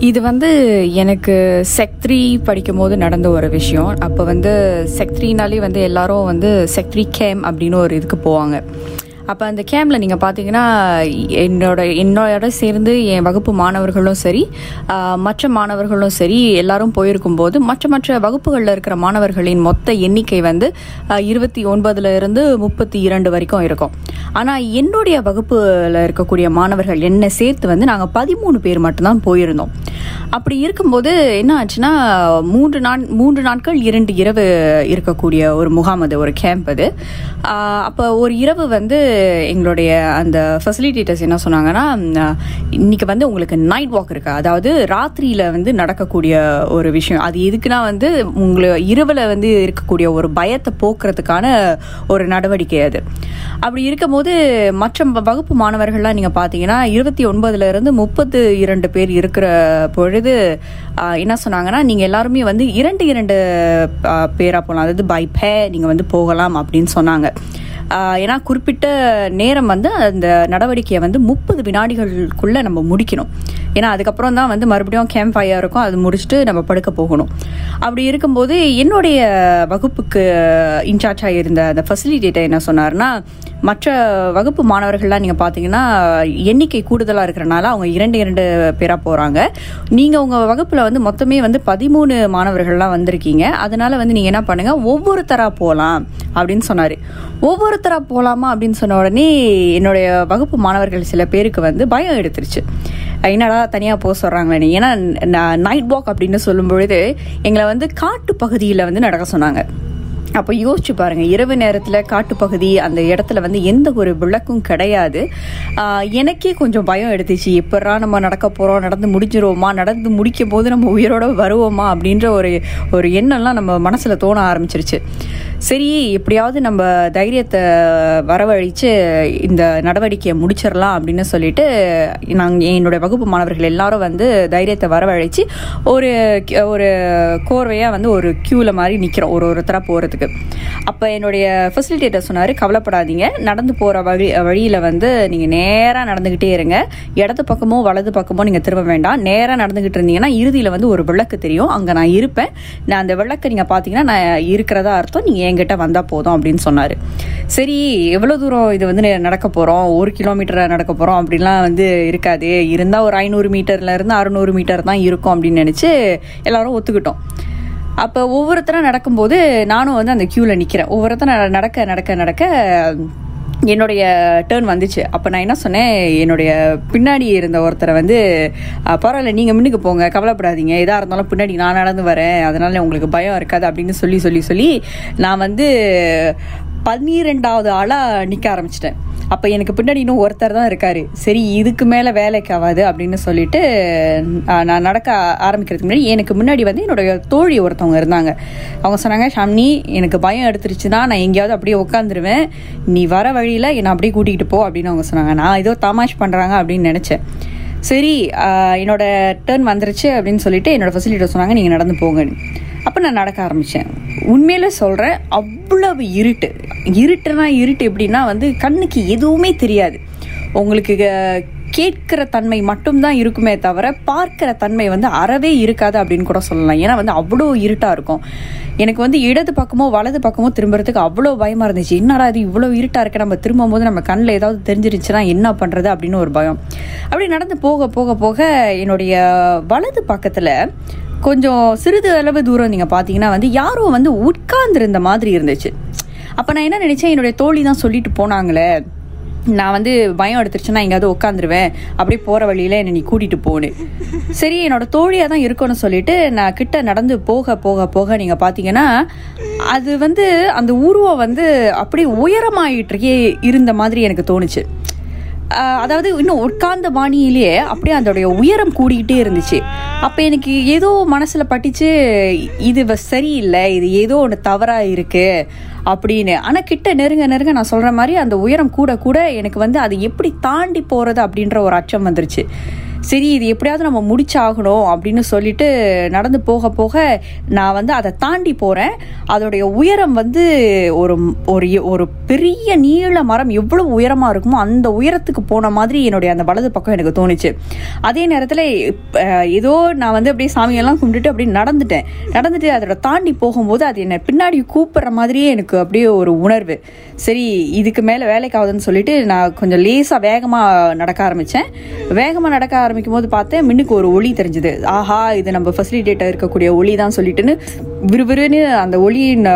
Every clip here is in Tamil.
இது வந்து எனக்கு செக்த்ரி படிக்கும் போது நடந்த ஒரு விஷயம். அப்போ வந்து செக்த்ரினாலே வந்து எல்லாரும் வந்து செக்த்ரி கேம் அப்படின்னு ஒரு இதுக்கு போவாங்க. அப்போ அந்த கேமில் நீங்கள் பார்த்தீங்கன்னா என்னோட என்னோட சேர்ந்து என் வகுப்பு மாணவர்களும் சரி மற்ற மாணவர்களும் சரி எல்லாரும் போயிருக்கும்போது மற்ற மற்ற வகுப்புகளில் இருக்கிற மாணவர்களின் மொத்த எண்ணிக்கை வந்து இருபத்தி ஒன்பதுல இருந்து முப்பத்தி இரண்டு வரைக்கும் இருக்கும். ஆனால் என்னுடைய வகுப்பில் இருக்கக்கூடிய மாணவர்கள் என்னை சேர்த்து வந்து நாங்கள் பதிமூணு பேர் மட்டும்தான் போயிருந்தோம். அப்படி இருக்கும்போது என்ன ஆச்சுன்னா மூன்று நாள் மூன்று நாட்கள் இரண்டு இரவு இருக்கக்கூடிய ஒரு முகாம் அது ஒரு கேம்ப் அது. அப்போ ஒரு இரவு வந்து எங்களுடைய அந்த ஃபெசிலிட்டேட்டர்ஸ் என்ன சொன்னாங்கன்னா இன்னைக்கு வந்து உங்களுக்கு நைட் வாக் இருக்கு? அதாவது ராத்திரியில் வந்து நடக்கக்கூடிய ஒரு விஷயம். அது எதுக்குன்னா வந்து உங்களை இரவில் வந்து இருக்கக்கூடிய ஒரு பயத்தை போக்குறதுக்கான ஒரு நடவடிக்கை அது. அப்படி இருக்கும்போது மற்ற வ- வகுப்பு மாணவர்கள்லாம் நீங்கள் பார்த்தீங்கன்னா இருபத்தி ஒன்பதுலேருந்து முப்பத்து இரண்டு பேர் இருக்கிற பொழுது பொழுது என்ன சொன்னாங்கன்னா நீங்கள் எல்லாருமே வந்து இரண்டு இரண்டு பேராக போகலாம் அதாவது பை பே நீங்கள் வந்து போகலாம் அப்படின்னு சொன்னாங்க. ஏன்னா குறிப்பிட்ட நேரம் வந்து அந்த நடவடிக்கையை வந்து முப்பது வினாடிகளுக்குள்ளே நம்ம முடிக்கணும். ஏன்னா அதுக்கப்புறம் தான் வந்து மறுபடியும் கேம்ப் ஃபயர் இருக்கும். அது முடிச்சுட்டு நம்ம படுக்க போகணும். அப்படி இருக்கும்போது என்னுடைய வகுப்புக்கு இன்சார்ஜாக இருந்த அந்த ஃபெசிலிட்டேட்டர் என்ன சொன்னார்னா மற்ற வகுப்பு மாணவர்கள்லாம் நீங்கள் பார்த்தீங்கன்னா எண்ணிக்கை கூடுதலாக இருக்கிறனால அவங்க இரண்டு இரண்டு பேராக போகிறாங்க நீங்கள் உங்கள் வகுப்பில் வந்து மொத்தமே வந்து பதிமூணு மாணவர்கள்லாம் வந்திருக்கீங்க. அதனால் வந்து நீங்கள் என்ன பண்ணுங்கள் ஒவ்வொருத்தராக போகலாம் அப்படின்னு சொன்னார். ஒவ்வொருத்தராக போகலாமா அப்படின்னு சொன்ன உடனே என்னுடைய வகுப்பு மாணவர்கள் சில பேருக்கு வந்து பயம் எடுத்துருச்சு. என்னடா தனியாக போக சொல்கிறாங்களே ஏன்னா நைட் வாக் அப்படின்னு சொல்லும்பொழுது எங்களை வந்து காட்டு பகுதியில் வந்து நடக்க சொன்னாங்க. அப்போ யோசிச்சு பாருங்க இரவு நேரத்தில் காட்டுப்பகுதி அந்த இடத்துல வந்து எந்த ஒரு விளக்கும் கிடையாது. எனக்கே கொஞ்சம் பயம் எடுத்துச்சு. எப்படா நம்ம நடக்க போகிறோம் நடந்து முடிஞ்சிருவோமா நடந்து முடிக்கும் போது நம்ம உயிரோட வருவோமா அப்படின்ற ஒரு ஒரு எண்ணம்லாம் நம்ம மனசில் தோண ஆரம்பிச்சிருச்சு. சரி எப்படியாவது நம்ம தைரியத்தை வரவழைச்சு இந்த நடவடிக்கையை முடிச்சிடலாம் அப்படின்னு சொல்லிட்டு நாங்கள் என்னுடைய வகுப்பு மாணவர்கள் எல்லாரும் வந்து தைரியத்தை வரவழைச்சு ஒரு ஒரு கோர்வையாக வந்து ஒரு க்யூவில் மாதிரி நிற்கிறோம் ஒரு ஒருத்தராக போகிறதுக்கு அப்போ என்னுடைய ஃபெசிலிட்டேட்டர் சொன்னார் கவலைப்படாதீங்க. நடந்து போகிற வழி வழியில் வந்து நீங்கள் நேராக நடந்துக்கிட்டே இருங்க. இடது பக்கமோ வலது பக்கமோ நீங்கள் திரும்ப வேண்டாம். நேராக நடந்துக்கிட்டு இருந்தீங்கன்னா இறுதியில் வந்து ஒரு விளக்கு தெரியும். அங்கே நான் இருப்பேன். நான் அந்த விளக்கை நீங்கள் பார்த்தீங்கன்னா நான் இருக்கிறதா அர்த்தம். நீங்கள் என்கிட்ட வந்தால் போதும் அப்படின்னு சொன்னார். சரி எவ்வளோ தூரம் இது வந்து நடக்க போகிறோம் ஒரு கிலோமீட்டர் நடக்க போகிறோம் அப்படிலாம் வந்து இருக்காது. இருந்தால் ஒரு ஐநூறு மீட்டர்லேருந்து அறுநூறு மீட்டர் தான் இருக்கும் அப்படின்னு நினச்சி எல்லோரும் ஒத்துக்கிட்டோம். அப்போ ஒவ்வொருத்தரும் நடக்கும்போது நானும் வந்து அந்த க்யூவில் நிற்கிறேன் ஒவ்வொருத்தரும் நடக்க நடக்க நடக்க என்னுடைய டேர்ன் வந்துச்சு. அப்போ நான் என்ன சொன்னேன்? என்னுடைய பின்னாடி இருந்த ஒருத்தரை வந்து பரவாயில்ல நீங்கள் முன்னுக்கு போங்க கவலைப்படாதீங்க. எதாக இருந்தாலும் பின்னாடி நான் நடந்து வரேன். அதனால் உங்களுக்கு பயம் இருக்காது அப்படின்னு சொல்லி சொல்லி சொல்லி நான் வந்து பன்னிரெண்டாவது ஆளாக நிற்க ஆரம்பிச்சிட்டேன். அப்போ எனக்கு பின்னாடி இன்னும் ஒருத்தர் தான் இருக்காரு. சரி இதுக்கு மேலே வேலைக்கு ஆகாது அப்படின்னு சொல்லிட்டு நான் நடக்க ஆரம்பிக்கிறதுக்கு முன்னாடி எனக்கு முன்னாடி வந்து என்னுடைய தோழி ஒருத்தவங்க இருந்தாங்க. அவங்க சொன்னாங்க ஷாம்னி எனக்கு பயம் எடுத்துருச்சுன்னா நான் எங்கேயாவது அப்படியே உட்காந்துருவேன் நீ வர வழியில் என்னை அப்படியே கூட்டிகிட்டு போ அப்படின்னு அவங்க சொன்னாங்க. நான் ஏதோ தமாஷ் பண்ணுறாங்க அப்படின்னு நினச்சேன். சரி என்னோட டேர்ன் வந்துருச்சு அப்படின்னு சொல்லிட்டு என்னோட ஃபெசிலிட்டி சொன்னாங்க நீங்கள் நடந்து போங்கன்னு. அப்போ நான் நடக்க ஆரம்பித்தேன் உண்மையில் சொல்கிறேன் அவ்வளவு இருட்டு. இருட்டுனா இருட்டு எப்படின்னா வந்து கண்ணுக்கு எதுவுமே தெரியாது. உங்களுக்கு கேட்கிற தன்மை மட்டும்தான் இருக்குமே தவிர பார்க்கிற தன்மை வந்து அறவே இருக்காது அப்படின்னு கூட சொல்லலாம். ஏன்னா வந்து அவ்வளோ இருட்டாக இருக்கும். எனக்கு வந்து இடது பக்கமோ வலது பக்கமோ திரும்புறதுக்கு அவ்வளோ பயமாக இருந்துச்சு. என்னடா இது இவ்வளோ இருட்டாக இருக்க? நம்ம திரும்பும் போது நம்ம கண்ணில் ஏதாவது தெரிஞ்சிருச்சுன்னா என்ன பண்ணுறது அப்படின்னு ஒரு பயம். அப்படி நடந்து போக போக போக என்னுடைய வலது பக்கத்தில் கொஞ்சம் சிறிது அளவு தூரம் நீங்கள் பார்த்தீங்கன்னா வந்து யாரோ வந்து உட்கார்ந்துருந்த மாதிரி இருந்துச்சு. அப்போ நான் என்ன நினச்சேன்? என்னுடைய தோழி தான் சொல்லிட்டு போனாங்களே. நான் வந்து பயம் எடுத்துருச்சுன்னா எங்கேயாவது உட்காந்துருவேன் அப்படியே போகிற வழியில் என்னை நீ கூட்டிகிட்டு போனு சரி என்னோடய தோழியாக தான் இருக்கணும்னு சொல்லிட்டு நான் கிட்ட நடந்து போக போக போக நீங்கள் பார்த்தீங்கன்னா அது வந்து அந்த உருவம் வந்து அப்படியே உயரமாயிட்டே இருந்த மாதிரி எனக்கு தோணுச்சு. அதாவது இன்னும் உட்கார்ந்த பாணியிலேயே அப்படியே அதோடைய உயரம் கூடிக்கிட்டே இருந்துச்சு. அப்போ எனக்கு ஏதோ மனசில் பட்டுச்சு இது வ- சரியில்லை இது ஏதோ ஒன்று தவறாக இருக்குது அப்படின்னு. ஆனால் கிட்ட நெருங்க நெருங்க நான் சொல்கிற மாதிரி அந்த உயரம் கூட கூட எனக்கு வந்து அது எப்படி தாண்டி போகிறது அப்படின்ற ஒரு அச்சம் வந்துருச்சு. சரி இது எப்படியாவது நம்ம முடிச்சாகணும் அப்படின்னு சொல்லிட்டு நடந்து போக போக நான் வந்து அதை தாண்டி போகிறேன் அதோடைய உயரம் வந்து ஒரு ஒரு ஒரு பெரிய நீள மரம் எவ்வளோ உயரமாக இருக்குமோ அந்த உயரத்துக்கு போன மாதிரி என்னுடைய அந்த வலது பக்கம் எனக்கு தோணுச்சு. அதே நேரத்தில் ஏதோ நான் வந்து அப்படியே சாமியெல்லாம் கும்பிட்டுட்டு அப்படியே நடந்துட்டேன். நடந்துட்டு அதோட தாண்டி போகும்போது அது என்னை பின்னாடி கூப்பிட்ற மாதிரியே எனக்கு அப்படியே ஒரு உணர்வு. சரி இதுக்கு மேலே வேலைக்கு ஆகுதுன்னு சொல்லிட்டு நான் கொஞ்சம் லேசாக வேகமாக நடக்க ஆரம்பித்தேன் வேகமாக நடக்க ஆரம்பிக்கும் போது பார்த்தேன் மின்னுக்கு ஒரு ஒளி தெரிஞ்சுது. ஆஹா இது நம்ம ஃபெசிலிட்டேட்டர் இருக்கக்கூடிய ஒளி தான் சொல்லிட்டுன்னு விறுவிறுன்னு அந்த ஒளியின்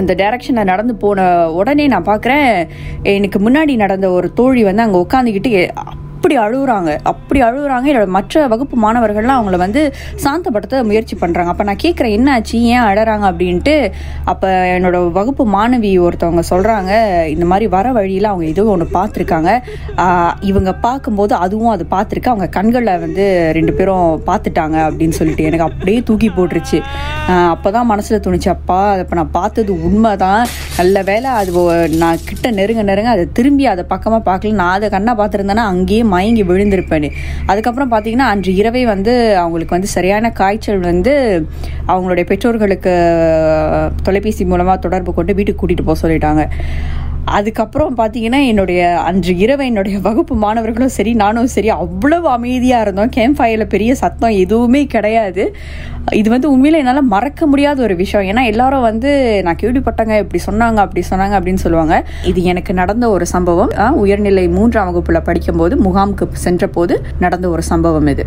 அந்த டைரக்ஷனில் நடந்து போன உடனே நான் பார்க்குறேன் எனக்கு முன்னாடி நடந்த ஒரு தோழி வந்து அங்கே உட்காந்துக்கிட்டு அப்படி அழுகுறாங்க அப்படி அழுகுறாங்க. என்னோட மற்ற வகுப்பு மாணவர்கள்லாம் அவங்கள வந்து சாந்தப்படுத்த முயற்சி பண்ணுறாங்க அப்போ நான் கேட்குறேன் என்ன ஆச்சு ஏன் அழறாங்க? அப்படின்ட்டு அப்போ என்னோட வகுப்பு மாணவி ஒருத்தவங்க சொல்கிறாங்க இந்த மாதிரி வர வழியில் அவங்க ஏதோ ஒன்று பார்த்துருக்காங்க இவங்க பார்க்கும்போது அதுவும் அது பார்த்துருக்கு அவங்க கண்களில் வந்து ரெண்டு பேரும் பார்த்துட்டாங்க அப்படின்னு சொல்லிட்டு எனக்கு அப்படியே தூக்கி போட்டுருச்சு. அப்போ தான் மனசில் துணிச்சப்பா அப்போ இப்போ நான் பார்த்தது உண்மை தான் நல்ல வேளை அது நான் கிட்ட நெருங்க நெருங்க அதை திரும்பி அதை பக்கமாக பார்க்கல. நான் அதை கண்ணாக பார்த்துருந்தேன்னா அங்கேயே மயங்கி விழுந்திருப்பேன். அதுக்கப்புறம் பார்த்தீங்கன்னா அன்று இரவே வந்து அவங்களுக்கு வந்து சரியான காய்ச்சல் வந்து அவங்களுடைய பெற்றோர்களுக்கு தொலைபேசி மூலமாக தொடர்பு கொண்டு வீட்டுக்கு கூட்டிகிட்டு போக சொல்லிட்டாங்க. அதுக்கப்புறம் பார்த்தீங்கன்னா என்னுடைய அன்று இரவு என்னுடைய வகுப்பு மாணவர்களும் சரி நானும் சரி அவ்வளவு அமைதியாக இருந்தோம். கேம்ப் ஃபயரில் பெரிய சத்தம் எதுவுமே கிடையாது. இது வந்து உண்மையில் என்னால் மறக்க முடியாத ஒரு விஷயம். ஏன்னா எல்லாரும் வந்து நான் கேள்விப்பட்டேங்க இப்படி சொன்னாங்க அப்படி சொன்னாங்க அப்படின்னு சொல்லுவாங்க. இது எனக்கு நடந்த ஒரு சம்பவம். உயர்நிலை மூன்றாம் வகுப்பில் படிக்கும்போது முகாமுக்கு சென்ற போது நடந்த ஒரு சம்பவம் இது.